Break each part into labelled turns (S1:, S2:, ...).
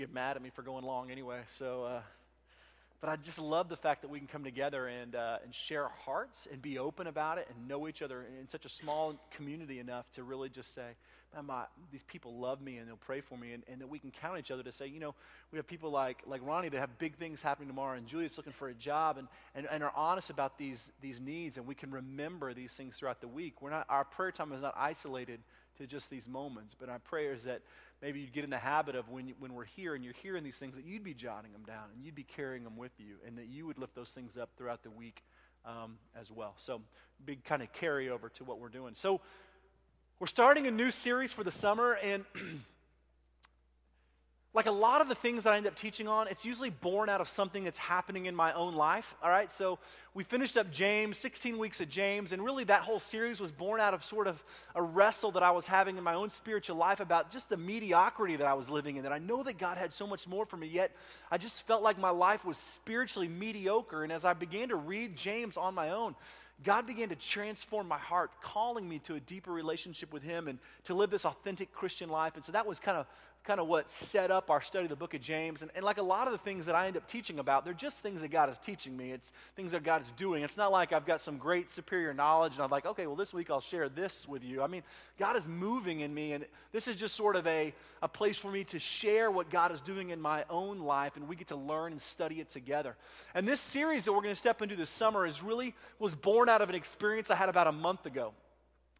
S1: get mad at me for going long anyway. So, uh, but I just love the fact that we can come together and, uh, and share hearts and be open about it and know each other in such a small community enough to really just say, man, my, these people love me and they'll pray for me. And, and that we can count each other to say, you know, we have people like, like Ronnie that have big things happening tomorrow and Julia's looking for a job and, and, and are honest about these, these needs. And we can remember these things throughout the week. We're not, our prayer time is not isolated to just these moments, but our prayer is that maybe you'd get in the habit of when, when we're here and you're hearing these things, that you'd be jotting them down and you'd be carrying them with you, and that you would lift those things up throughout the week um, as well. So, big kind of carryover to what we're doing. So, we're starting a new series for the summer, and like a lot of the things that I end up teaching on, it's usually born out of something that's happening in my own life. All right, so we finished up James, 16 weeks of James, and really that whole series was born out of sort of a wrestle that I was having in my own spiritual life about just the mediocrity that I was living in. That I know that God had so much more for me, yet I just felt like my life was spiritually mediocre. And as I began to read James on my own, God began to transform my heart, calling me to a deeper relationship with Him and to live this authentic Christian life. And so that was kind of kind of what set up our study of the book of James. And, and, like a lot of the things that I end up teaching about, they're just things that God is teaching me. It's things that God is doing. It's not like I've got some great superior knowledge and I'm like, okay, well, this week I'll share this with you. I mean, God is moving in me, and this is just sort of a, a place for me to share what God is doing in my own life, and we get to learn and study it together. And this series that we're going to step into this summer is really was born out of an experience I had about a month ago.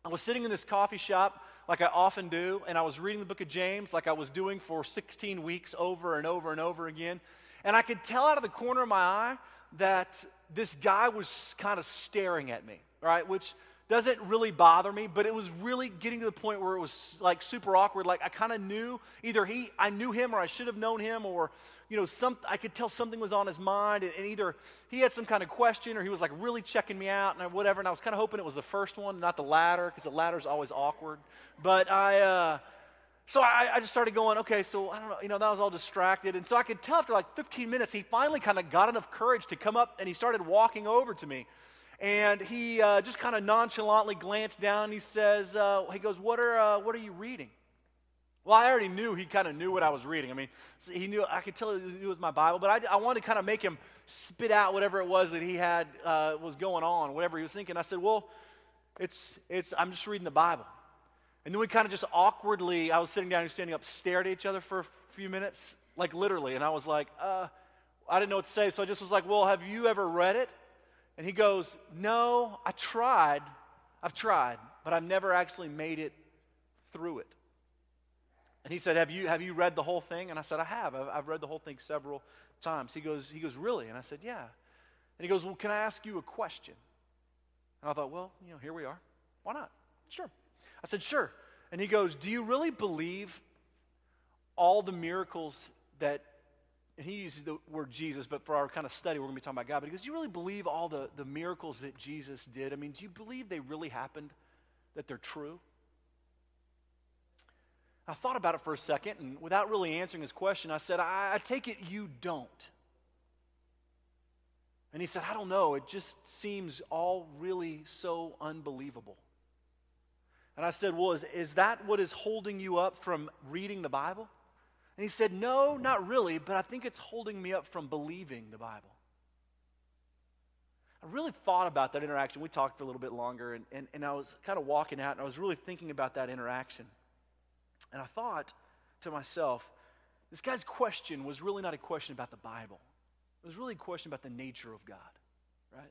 S1: I was sitting in this coffee shop like I often do, and I was reading the book of James like I was doing for 16 weeks over and over and over again. And I could tell out of the corner of my eye that this guy was kind of staring at me, right? Which doesn't really bother me, but it was really getting to the point where it was like super awkward. Like I kind of knew either he, I knew him, or I should have known him, or you know, some, I could tell something was on his mind, and, and, either he had some kind of question or he was like really checking me out and whatever. And I was kind of hoping it was the first one, not the latter, because the latter is always awkward. But I, uh, so I, I, just started going, okay, so I don't know, you know, that was all distracted. And so I could tell after like 15 minutes, he finally kind of got enough courage to come up and he started walking over to me. And he uh, just kind of nonchalantly glanced down and he says, uh, he goes, what are, uh, what are you reading? Well, I already knew he kind of knew what I was reading. I mean, he knew, I could tell he knew it was my Bible, but I, I wanted to kind of make him spit out whatever it was that he had, uh, was going on, whatever he was thinking. I said, well, it's, it's, I'm just reading the Bible. And then we kind of just awkwardly, I was sitting down and standing up, stared at each other for a few minutes, like literally. And I was like, uh, I didn't know what to say. So I just was like, well, have you ever read it? And he goes, no, I tried. I've tried, but I've never actually made it through it. And he said, have you, have you read the whole thing? And I said, I have. I've, I've read the whole thing several times. He goes, he goes, Really? And I said, Yeah. And he goes, Well, can I ask you a question? And I thought, Well, you know, here we are. Why not? Sure. I said, Sure. And he goes, Do you really believe all the miracles that, and he uses the word Jesus, but for our kind of study, we're going to be talking about God. But he goes, Do you really believe all the, the miracles that Jesus did? I mean, do you believe they really happened, that they're true? I thought about it for a second, and without really answering his question, I said, I, I take it you don't. And he said, I don't know. It just seems all really so unbelievable. And I said, Well, is, is that what is holding you up from reading the Bible? And he said, No, not really, but I think it's holding me up from believing the Bible. I really thought about that interaction. We talked for a little bit longer, and, and, and I was kind of walking out, and I was really thinking about that interaction. And I thought to myself, this guy's question was really not a question about the Bible. It was really a question about the nature of God, right?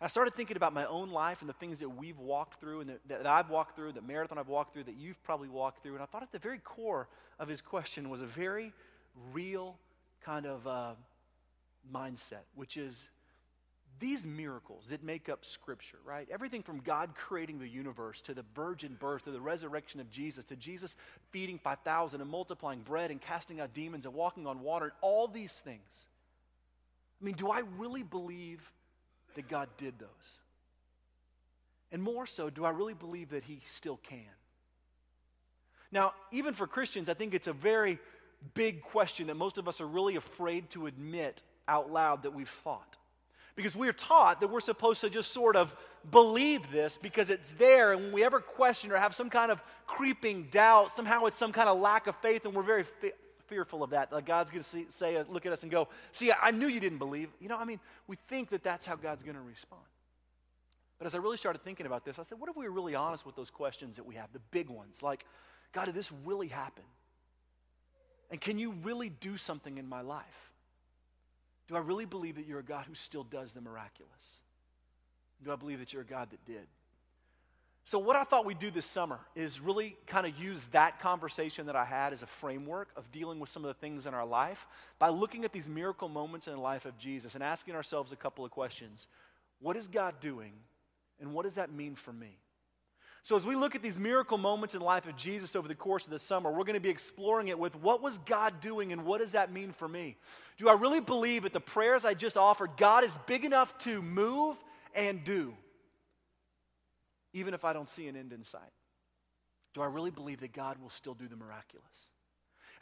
S1: I started thinking about my own life and the things that we've walked through and that, that, I've walked through, that Meredith and I've walked through, that you've probably walked through. And I thought at the very core of his question was a very real kind of uh, mindset, which is these miracles that make up Scripture, right? Everything from God creating the universe to the virgin birth to the resurrection of Jesus to Jesus feeding 5,000 and multiplying bread and casting out demons and walking on water and all these things. I mean, do I really believe that God did those? And more so, do I really believe that He still can? Now, even for Christians, I think it's a very big question that most of us are really afraid to admit out loud that we've thought. Because we're taught that we're supposed to just sort of believe this because it's there. And when we ever question or have some kind of creeping doubt, somehow it's some kind of lack of faith and we're very fearful of that. Like God's going to say, uh, look at us and go, see, I knew you didn't believe. You know, I mean, we think that that's how God's going to respond. But as I really started thinking about this, I said, what if we were really honest with those questions that we have, the big ones? Like, God, did this really happen? And can you really do something in my life? Do I really believe that you're a God who still does the miraculous? Do I believe that you're a God that did? So, what I thought we'd do this summer is really kind of use that conversation that I had as a framework of dealing with some of the things in our life by looking at these miracle moments in the life of Jesus and asking ourselves a couple of questions. What is God doing, and what does that mean for me? So, as we look at these miracle moments in the life of Jesus over the course of the summer, we're going to be exploring it with what was God doing and what does that mean for me? Do I really believe that the prayers I just offered, God is big enough to move and do, even if I don't see an end in sight? Do I really believe that God will still do the miraculous?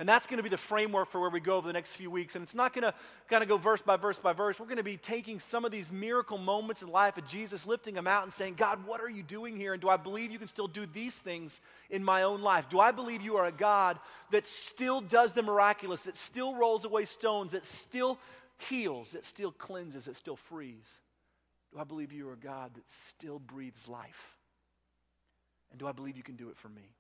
S1: And that's going to be the framework for where we go over the next few weeks. And it's not going to kind of go verse by verse by verse. We're going to be taking some of these miracle moments in the life of Jesus, lifting them out and saying, God, what are you doing here? And do I believe you can still do these things in my own life? Do I believe you are a God that still does the miraculous, that still rolls away stones, that still heals, that still cleanses, that still frees? Do I believe you are a God that still breathes life? And do I believe you can do it for me?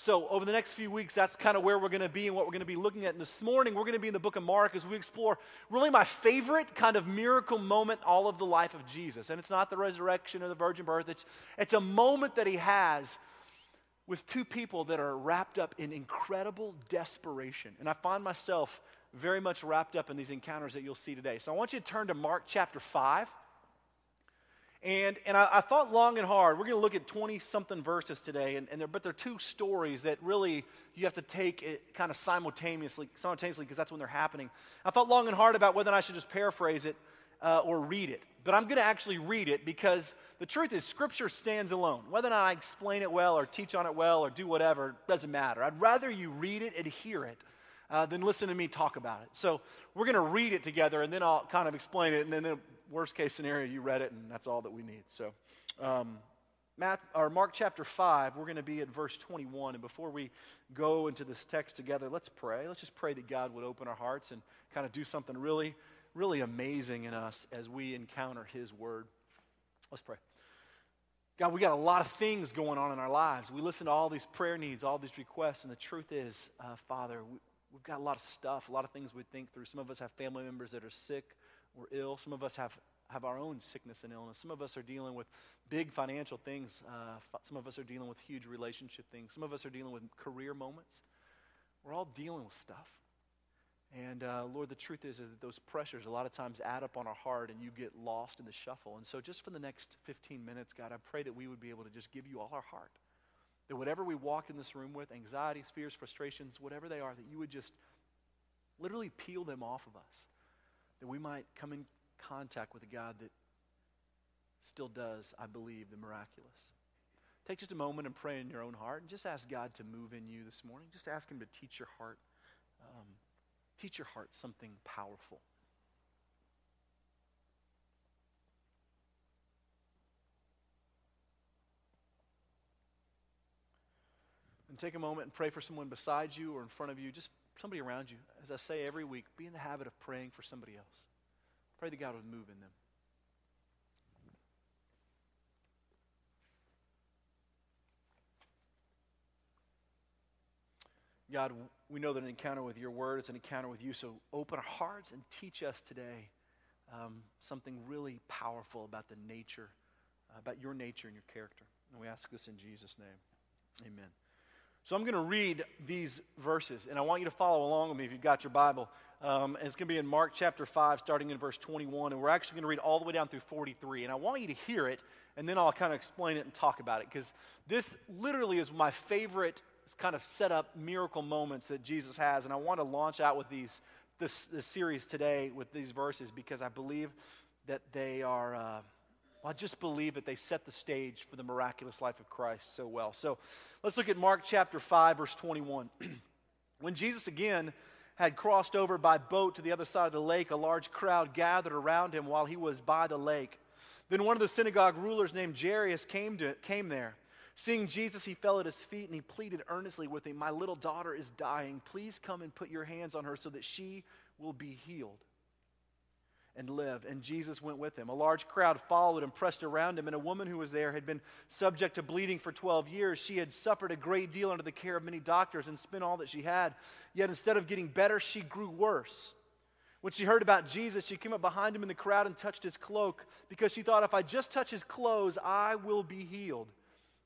S1: So, over the next few weeks, that's kind of where we're going to be and what we're going to be looking at. And this morning, we're going to be in the book of Mark as we explore really my favorite kind of miracle moment all of the life of Jesus. And it's not the resurrection or the virgin birth, it's, it's a moment that he has with two people that are wrapped up in incredible desperation. And I find myself very much wrapped up in these encounters that you'll see today. So, I want you to turn to Mark chapter 5. And, and I, I, thought long and hard. We're going to look at 20 something verses today, and, and but they're two stories that really you have to take it kind of simultaneously, simultaneously because that's when they're happening. I thought long and hard about whether I should just paraphrase it uh, or read it. But I'm going to actually read it because the truth is, Scripture stands alone. Whether or not I explain it well or teach on it well or do whatever doesn't matter. I'd rather you read it and hear it uh, than listen to me talk about it. So we're going to read it together, and then I'll kind of explain it, and then the worst case scenario, you read it, and that's all that we need. So, um, Math, or Mark chapter 5, we're going to be at verse 21. And before we go into this text together, let's pray. Let's just pray that God would open our hearts and kind of do something really, really amazing in us as we encounter His Word. Let's pray. God, we got a lot of things going on in our lives. We listen to all these prayer needs, all these requests, and the truth is, uh, Father, we, we've got a lot of stuff, a lot of things we think through. Some of us have family members that are sick we're ill. Some of us have, have our own sickness and illness. Some of us are dealing with big financial things. Uh, some of us are dealing with huge relationship things. Some of us are dealing with career moments. We're all dealing with stuff. And uh, Lord, the truth is, is that those pressures a lot of times add up on our heart and you get lost in the shuffle. And so, just for the next 15 minutes, God, I pray that we would be able to just give you all our heart. That whatever we walk in this room with, anxieties, fears, frustrations, whatever they are, that you would just literally peel them off of us that we might come in contact with a God that still does, I believe, the miraculous. Take just a moment and pray in your own heart and just ask God to move in you this morning. Just ask Him to teach your heart, um, teach your heart something powerful. And take a moment and pray for someone beside you or in front of you. Just somebody around you. As I say every week, be in the habit of praying for somebody else. Pray that God would move in them. God, we know that an encounter with your word is an encounter with you, so open our hearts and teach us today um, something really powerful about the nature, about your nature and your character. And we ask this in Jesus' name. Amen. So I'm going to read these verses, and I want you to follow along with me if you've got your Bible. Um, it's going to be in Mark chapter 5, starting in verse 21, and we're actually going to read all the way down through 43. And I want you to hear it, and then I'll kind of explain it and talk about it, because this literally is my favorite kind of set up miracle moments that Jesus has. And I want to launch out with these, this, this series today with these verses, because I believe that they are. Uh, well, I just believe that they set the stage for the miraculous life of Christ so well. So let's look at Mark chapter 5, verse 21. when Jesus again had crossed over by boat to the other side of the lake, a large crowd gathered around him while he was by the lake. Then one of the synagogue rulers named Jairus came, to, came there. Seeing Jesus, he fell at his feet and he pleaded earnestly with him, My little daughter is dying. Please come and put your hands on her so that she will be healed and live. And Jesus went with him. A large crowd followed and pressed around him, and a woman who was there had been subject to bleeding for 12 years. She had suffered a great deal under the care of many doctors and spent all that she had. Yet instead of getting better, she grew worse. When she heard about Jesus, she came up behind him in the crowd and touched his cloak because she thought, if I just touch his clothes, I will be healed.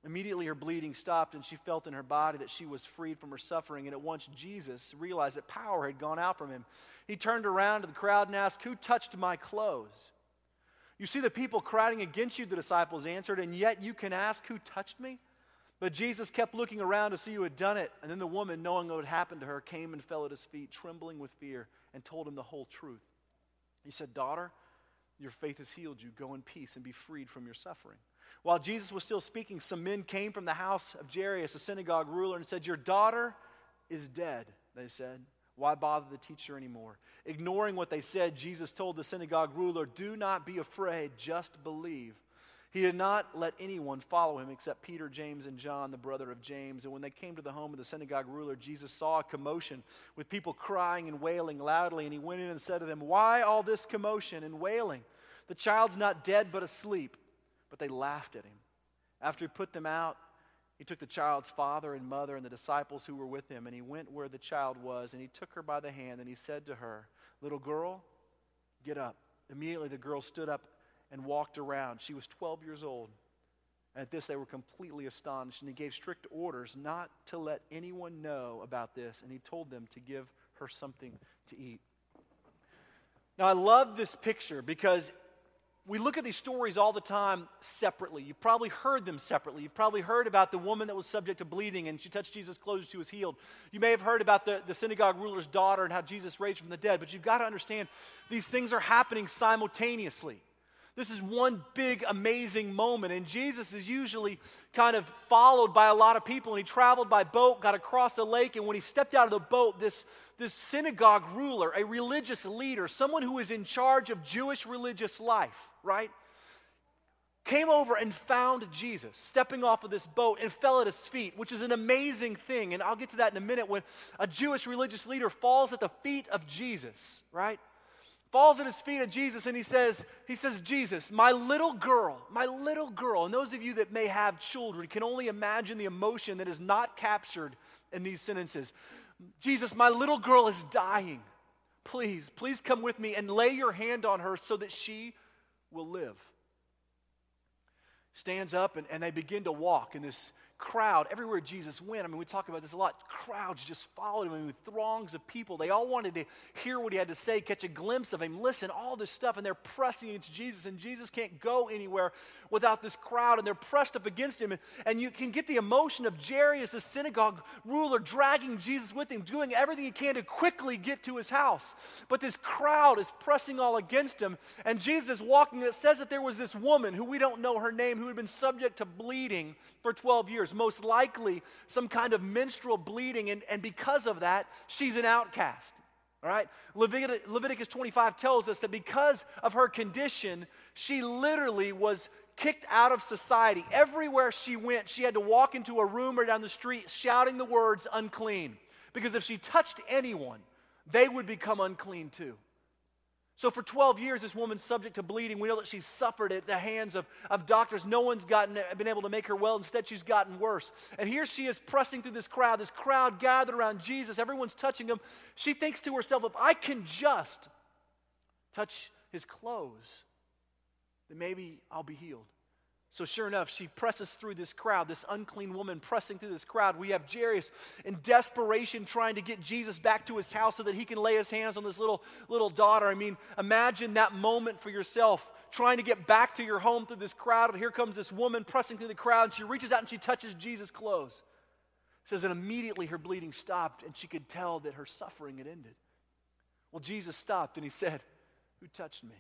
S1: Immediately her bleeding stopped, and she felt in her body that she was freed from her suffering. And at once Jesus realized that power had gone out from him. He turned around to the crowd and asked, Who touched my clothes? You see the people crowding against you, the disciples answered, and yet you can ask, Who touched me? But Jesus kept looking around to see who had done it. And then the woman, knowing what had happened to her, came and fell at his feet, trembling with fear, and told him the whole truth. He said, Daughter, your faith has healed you. Go in peace and be freed from your suffering. While Jesus was still speaking, some men came from the house of Jairus, a synagogue ruler, and said, Your daughter is dead, they said. Why bother the teacher anymore? Ignoring what they said, Jesus told the synagogue ruler, Do not be afraid, just believe. He did not let anyone follow him except Peter, James, and John, the brother of James. And when they came to the home of the synagogue ruler, Jesus saw a commotion with people crying and wailing loudly. And he went in and said to them, Why all this commotion and wailing? The child's not dead, but asleep. But they laughed at him. After he put them out, he took the child's father and mother and the disciples who were with him, and he went where the child was, and he took her by the hand, and he said to her, Little girl, get up. Immediately the girl stood up and walked around. She was 12 years old. At this, they were completely astonished, and he gave strict orders not to let anyone know about this, and he told them to give her something to eat. Now, I love this picture because we look at these stories all the time separately. You've probably heard them separately. You've probably heard about the woman that was subject to bleeding and she touched Jesus' clothes and she was healed. You may have heard about the, the synagogue ruler's daughter and how Jesus raised from the dead, but you've got to understand these things are happening simultaneously. This is one big, amazing moment. And Jesus is usually kind of followed by a lot of people. And he traveled by boat, got across the lake. And when he stepped out of the boat, this, this synagogue ruler, a religious leader, someone who is in charge of Jewish religious life, right? Came over and found Jesus stepping off of this boat and fell at his feet, which is an amazing thing. And I'll get to that in a minute when a Jewish religious leader falls at the feet of Jesus, right? falls at his feet of Jesus and he says, he says, Jesus, my little girl, my little girl. And those of you that may have children can only imagine the emotion that is not captured in these sentences. Jesus, my little girl is dying. Please, please come with me and lay your hand on her so that she will live. Stands up and, and they begin to walk in this crowd, everywhere Jesus went, I mean, we talk about this a lot, crowds just followed him, I mean, throngs of people. They all wanted to hear what he had to say, catch a glimpse of him, listen, all this stuff, and they're pressing against Jesus, and Jesus can't go anywhere without this crowd, and they're pressed up against him. And, you can get the emotion of Jairus, the synagogue ruler, dragging Jesus with him, doing everything he can to quickly get to his house. But this crowd is pressing all against him, and Jesus walking, and it says that there was this woman who we don't know her name, who had been subject to bleeding for 12 years, most likely some kind of menstrual bleeding, and, and because of that, she's an outcast. All right? Leviticus, Leviticus 25 tells us that because of her condition, she literally was kicked out of society. Everywhere she went, she had to walk into a room or down the street shouting the words unclean. Because if she touched anyone, they would become unclean too. So, for 12 years, this woman's subject to bleeding. We know that she's suffered at the hands of, of doctors. No one's gotten, been able to make her well. Instead, she's gotten worse. And here she is pressing through this crowd, this crowd gathered around Jesus. Everyone's touching him. She thinks to herself, if I can just touch his clothes, then maybe I'll be healed. So, sure enough, she presses through this crowd, this unclean woman pressing through this crowd. We have Jairus in desperation trying to get Jesus back to his house so that he can lay his hands on this little, little daughter. I mean, imagine that moment for yourself, trying to get back to your home through this crowd. And here comes this woman pressing through the crowd, and she reaches out and she touches Jesus' clothes. It says that immediately her bleeding stopped, and she could tell that her suffering had ended. Well, Jesus stopped and he said, Who touched me?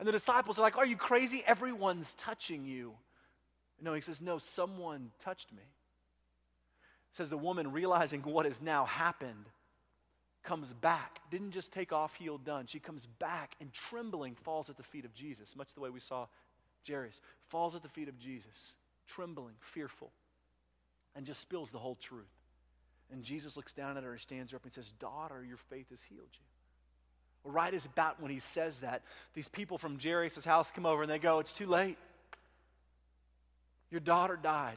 S1: And the disciples are like, Are you crazy? Everyone's touching you. No, he says, No, someone touched me. It says the woman, realizing what has now happened, comes back. Didn't just take off healed done. She comes back and trembling falls at the feet of Jesus, much the way we saw Jairus. Falls at the feet of Jesus, trembling, fearful. and just spills the whole truth. And Jesus looks down at her, he stands her up and says, Daughter, your faith has healed you. Right as about when he says that, these people from Jairus' house come over and they go, It's too late. Your daughter died.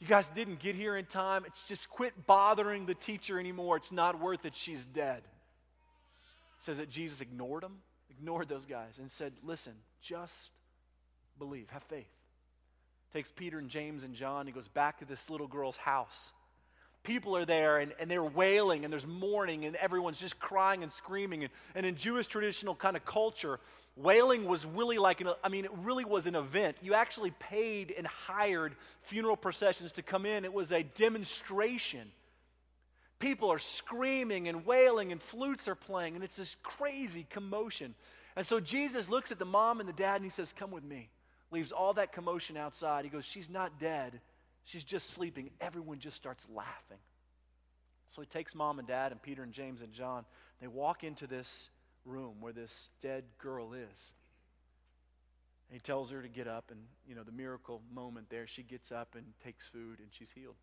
S1: You guys didn't get here in time. It's just quit bothering the teacher anymore. It's not worth it. She's dead. It says that Jesus ignored them, ignored those guys, and said, Listen, just believe, have faith. Takes Peter and James and John, he goes back to this little girl's house. People are there and, and they're wailing and there's mourning and everyone's just crying and screaming. And, and in Jewish traditional kind of culture, Wailing was really like, an, I mean, it really was an event. You actually paid and hired funeral processions to come in, it was a demonstration. People are screaming and wailing, and flutes are playing, and it's this crazy commotion. And so Jesus looks at the mom and the dad and he says, Come with me. Leaves all that commotion outside. He goes, She's not dead, she's just sleeping. Everyone just starts laughing. So he takes mom and dad and Peter and James and John. They walk into this room where this dead girl is. And he tells her to get up, and, you know, the miracle moment there, she gets up and takes food, and she's healed.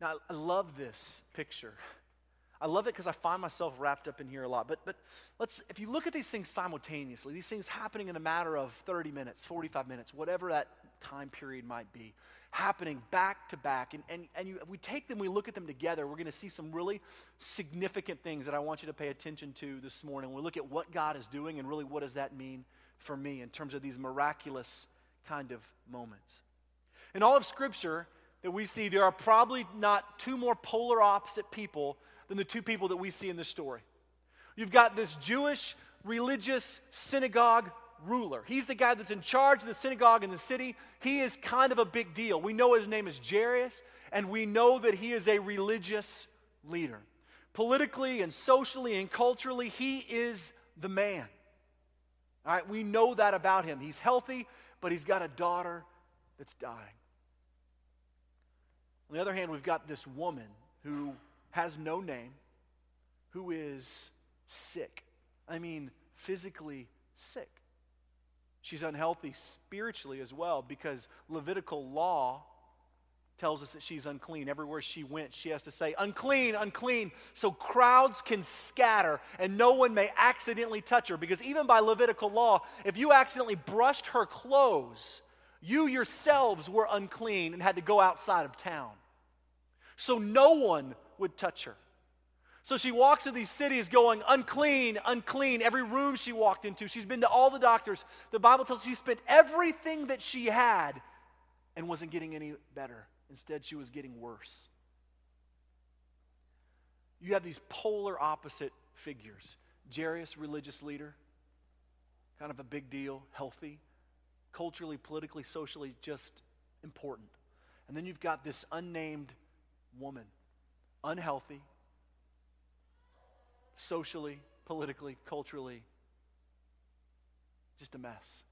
S1: Now, I love this picture. I love it because I find myself wrapped up in here a lot. But, but let's, if you look at these things simultaneously, these things happening in a matter of 30 minutes, 45 minutes, whatever that time period might be, happening back to back. And, and, and you, if we take them, we look at them together, we're going to see some really significant things that I want you to pay attention to this morning. We look at what God is doing and really what does that mean for me in terms of these miraculous kind of moments. In all of Scripture that we see, there are probably not two more polar opposite people than the two people that we see in this story. You've got this Jewish religious synagogue ruler. He's the guy that's in charge of the synagogue in the city. He is kind of a big deal. We know his name is Jairus, and we know that he is a religious leader. Politically and socially and culturally, he is the man. All right, we know that about him. He's healthy, but he's got a daughter that's dying. On the other hand, we've got this woman who has no name, who is sick. I mean, physically sick. She's unhealthy spiritually as well because Levitical law tells us that she's unclean. Everywhere she went, she has to say, unclean, unclean, so crowds can scatter and no one may accidentally touch her. Because even by Levitical law, if you accidentally brushed her clothes, you yourselves were unclean and had to go outside of town. So no one would touch her. So she walks to these cities going, unclean, unclean. Every room she walked into, she's been to all the doctors. The Bible tells us she spent everything that she had and wasn't getting any better. Instead, she was getting worse. You have these polar opposite figures Jairus, religious leader, kind of a big deal, healthy, culturally, politically, socially, just important. And then you've got this unnamed woman, unhealthy, socially, politically, culturally, just a mess.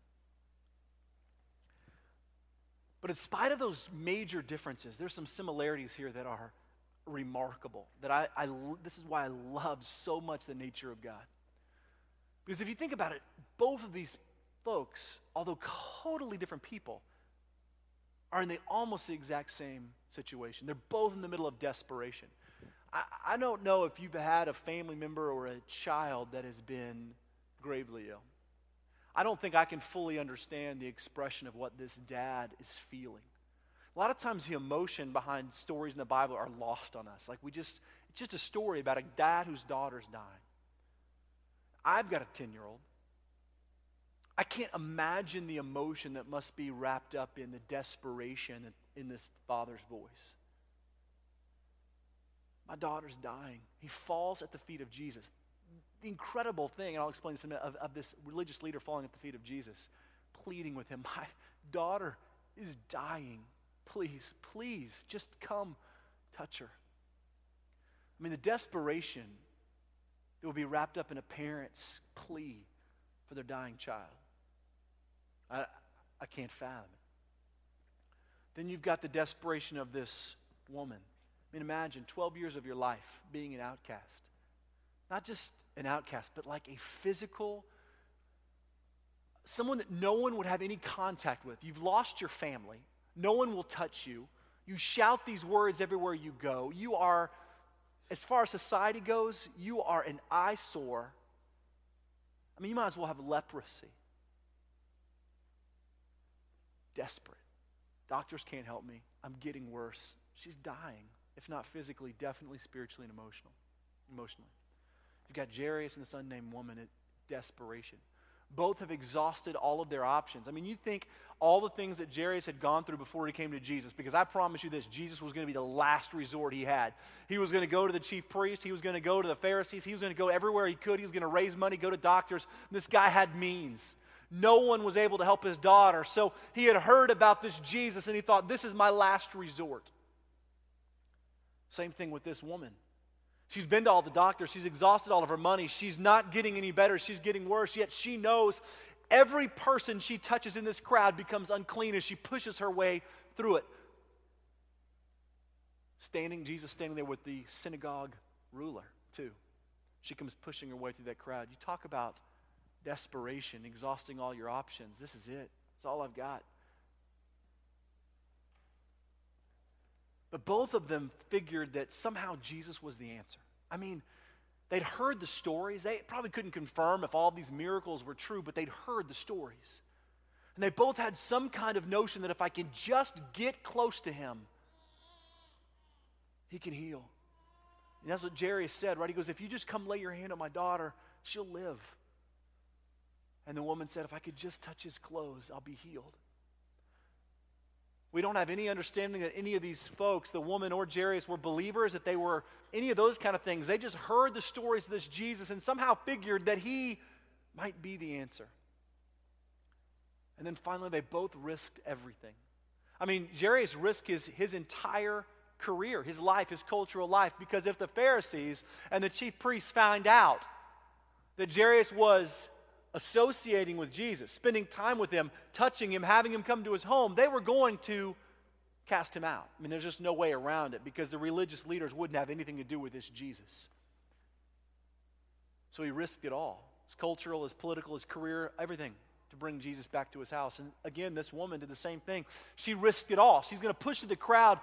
S1: But in spite of those major differences, there's some similarities here that are remarkable. That I, I, this is why I love so much the nature of God. Because if you think about it, both of these folks, although totally different people, are in the almost the exact same situation. They're both in the middle of desperation. I, don't know if you've had a family member or a child that has been gravely ill. I don't think I can fully understand the expression of what this dad is feeling. A lot of times, the emotion behind stories in the Bible are lost on us. Like, we just, it's just a story about a dad whose daughter's dying. I've got a 10 year old. I can't imagine the emotion that must be wrapped up in the desperation in this father's voice. My daughter's dying. He falls at the feet of Jesus. The incredible thing, and I'll explain this in a minute, of, of this religious leader falling at the feet of Jesus, pleading with him, My daughter is dying. Please, please, just come touch her. I mean, the desperation that will be wrapped up in a parent's plea for their dying child. I, I can't fathom it. Then you've got the desperation of this woman Mean, imagine 12 years of your life being an outcast. Not just an outcast, but like a physical, someone that no one would have any contact with. You've lost your family. No one will touch you. You shout these words everywhere you go. You are, as far as society goes, you are an eyesore. I mean, you might as well have leprosy. Desperate. Doctors can't help me. I'm getting worse. She's dying, if not physically, definitely spiritually and emotional, emotionally. You've got Jairus and this unnamed woman at desperation. Both have exhausted all of their options. I mean, you think all the things that Jairus had gone through before he came to Jesus, because I promise you this Jesus was going to be the last resort he had. He was going to go to the chief priest, he was going to go to the Pharisees, he was going to go everywhere he could, he was going to raise money, go to doctors. This guy had means. No one was able to help his daughter. So he had heard about this Jesus and he thought, this is my last resort. Same thing with this woman. She's been to all the doctors. She's exhausted all of her money. She's not getting any better. She's getting worse. Yet she knows every person she touches in this crowd becomes unclean as she pushes her way through it. Standing, Jesus standing there with the synagogue ruler, too. She comes pushing her way through that crowd. You talk about desperation, exhausting all your options. This is it. It's all I've got. But both of them figured that somehow Jesus was the answer. I mean, they'd heard the stories. They probably couldn't confirm if all these miracles were true, but they'd heard the stories. And they both had some kind of notion that if I can just get close to him, he can heal. And that's what Jairus said, right? He goes, If you just come lay your hand on my daughter, she'll live. And the woman said, If I could just touch his clothes, I'll be healed. We don't have any understanding that any of these folks, the woman or Jairus, were believers, that they were any of those kind of things. They just heard the stories of this Jesus and somehow figured that he might be the answer. And then finally, they both risked everything. I mean, Jairus risked his, his entire career, his life, his cultural life, because if the Pharisees and the chief priests found out that Jairus was associating with Jesus, spending time with him, touching him, having him come to his home, they were going to cast him out. I mean, there's just no way around it because the religious leaders wouldn't have anything to do with this Jesus. So he risked it all his cultural, his political, his career, everything to bring Jesus back to his house. And again, this woman did the same thing. She risked it all. She's going to push the crowd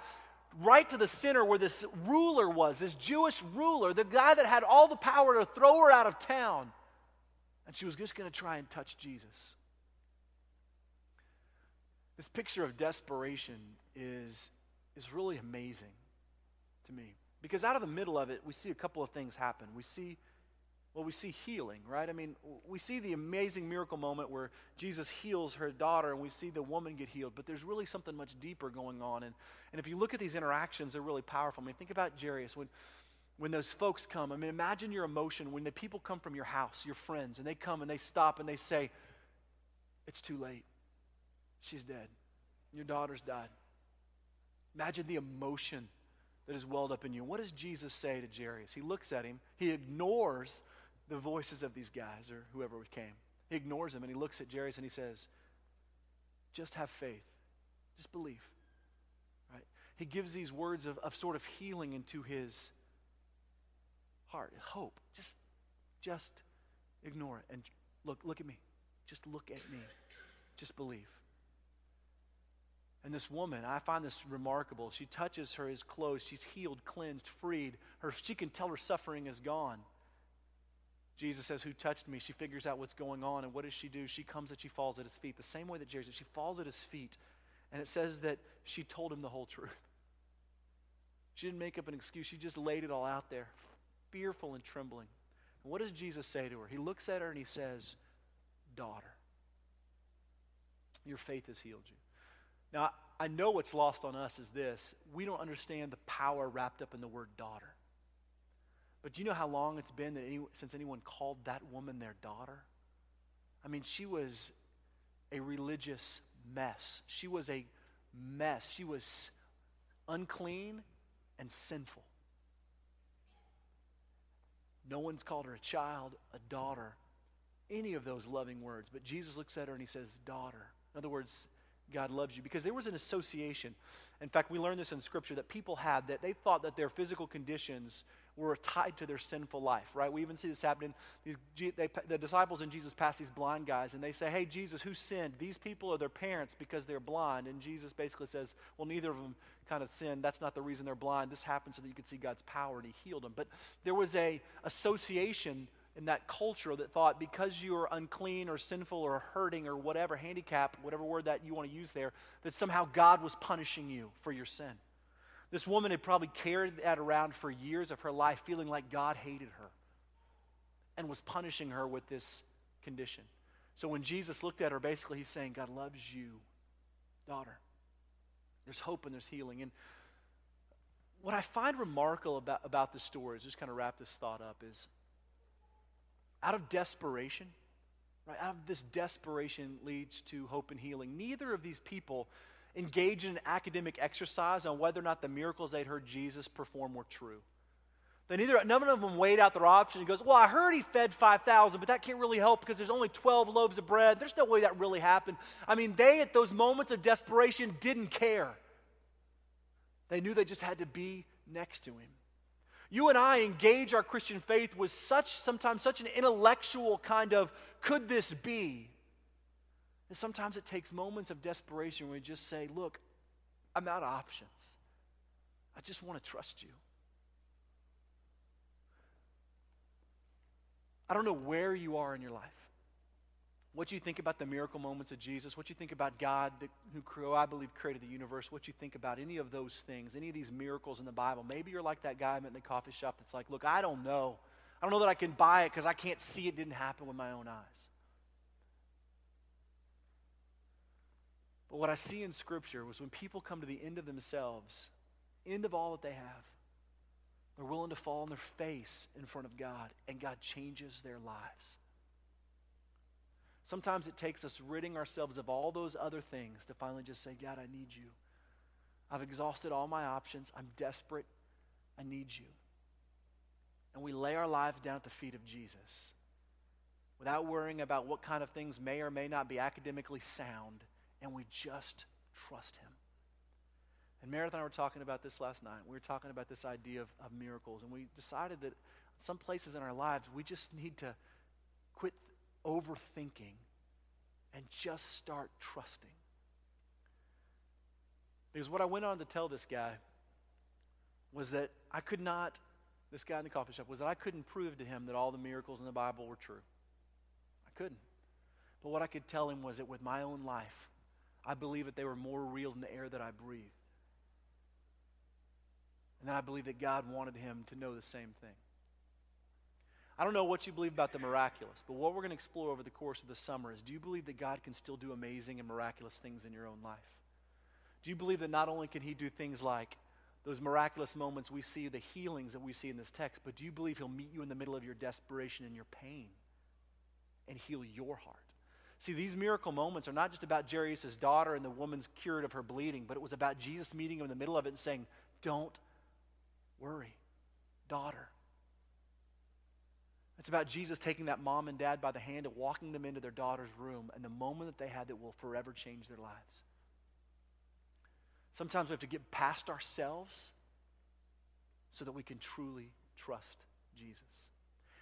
S1: right to the center where this ruler was, this Jewish ruler, the guy that had all the power to throw her out of town. And she was just going to try and touch Jesus. This picture of desperation is, is really amazing to me. Because out of the middle of it, we see a couple of things happen. We see, well, we see healing, right? I mean, we see the amazing miracle moment where Jesus heals her daughter and we see the woman get healed. But there's really something much deeper going on. And, and if you look at these interactions, they're really powerful. I mean, think about Jairus. When, when those folks come. I mean, imagine your emotion when the people come from your house, your friends, and they come and they stop and they say, It's too late. She's dead. Your daughter's died. Imagine the emotion that is welled up in you. What does Jesus say to Jairus? He looks at him, he ignores the voices of these guys or whoever came. He ignores them and he looks at Jairus and he says, Just have faith, just believe. Right? He gives these words of, of sort of healing into his heart, hope. Just, just ignore it and look, look at me. Just look at me. Just believe. And this woman, I find this remarkable. She touches her his clothes. She's healed, cleansed, freed. Her, she can tell her suffering is gone. Jesus says, Who touched me? She figures out what's going on. And what does she do? She comes and she falls at his feet. The same way that Jesus, she falls at his feet. And it says that she told him the whole truth. She didn't make up an excuse. She just laid it all out there fearful and trembling. And what does Jesus say to her? He looks at her and he says, Daughter, your faith has healed you. Now, I know what's lost on us is this we don't understand the power wrapped up in the word daughter. But do you know how long it's been that any, since anyone called that woman their daughter? I mean, she was a religious mess. She was a mess. She was unclean and sinful. No one's called her a child, a daughter, any of those loving words. But Jesus looks at her and he says, Daughter. In other words, God loves you. Because there was an association. In fact, we learn this in Scripture that people had that they thought that their physical conditions were tied to their sinful life, right? We even see this happening. These, they, the disciples and Jesus pass these blind guys, and they say, Hey, Jesus, who sinned? These people are their parents because they're blind. And Jesus basically says, Well, neither of them kind of sinned. That's not the reason they're blind. This happened so that you could see God's power, and He healed them. But there was a association in that culture that thought because you are unclean or sinful or hurting or whatever, handicap, whatever word that you want to use there, that somehow God was punishing you for your sin. This woman had probably carried that around for years of her life, feeling like God hated her and was punishing her with this condition. So when Jesus looked at her, basically he's saying, God loves you, daughter. There's hope and there's healing. And what I find remarkable about, about this story, is just kind of wrap this thought up, is out of desperation, right? Out of this desperation leads to hope and healing. Neither of these people engage in an academic exercise on whether or not the miracles they'd heard Jesus perform were true. They neither, none of them weighed out their options and goes, Well, I heard he fed 5,000, but that can't really help because there's only 12 loaves of bread. There's no way that really happened. I mean, they, at those moments of desperation, didn't care. They knew they just had to be next to him. You and I engage our Christian faith with such, sometimes such an intellectual kind of, could this be? Sometimes it takes moments of desperation where we just say, Look, I'm out of options. I just want to trust you. I don't know where you are in your life. What you think about the miracle moments of Jesus, what you think about God who I believe created the universe, what you think about any of those things, any of these miracles in the Bible. Maybe you're like that guy I met in the coffee shop that's like, look, I don't know. I don't know that I can buy it because I can't see it didn't happen with my own eyes. But what I see in Scripture was when people come to the end of themselves, end of all that they have, they're willing to fall on their face in front of God, and God changes their lives. Sometimes it takes us ridding ourselves of all those other things to finally just say, God, I need you. I've exhausted all my options. I'm desperate. I need you. And we lay our lives down at the feet of Jesus without worrying about what kind of things may or may not be academically sound and we just trust Him. And Meredith and I were talking about this last night. We were talking about this idea of, of miracles, and we decided that some places in our lives we just need to quit overthinking and just start trusting. Because what I went on to tell this guy was that I could not, this guy in the coffee shop, was that I couldn't prove to him that all the miracles in the Bible were true. I couldn't. But what I could tell him was that with my own life, I believe that they were more real than the air that I breathed. And then I believe that God wanted him to know the same thing. I don't know what you believe about the miraculous, but what we're going to explore over the course of the summer is do you believe that God can still do amazing and miraculous things in your own life? Do you believe that not only can He do things like those miraculous moments we see, the healings that we see in this text, but do you believe He'll meet you in the middle of your desperation and your pain and heal your heart? See, these miracle moments are not just about Jairus' daughter and the woman's cured of her bleeding, but it was about Jesus meeting him in the middle of it and saying, Don't worry, daughter. It's about Jesus taking that mom and dad by the hand and walking them into their daughter's room and the moment that they had that will forever change their lives. Sometimes we have to get past ourselves so that we can truly trust Jesus.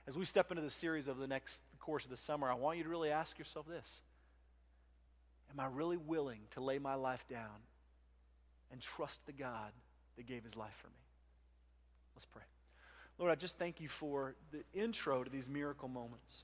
S1: As we step into the series of the next course of the summer, I want you to really ask yourself this Am I really willing to lay my life down and trust the God that gave his life for me? Let's pray. Lord, I just thank you for the intro to these miracle moments.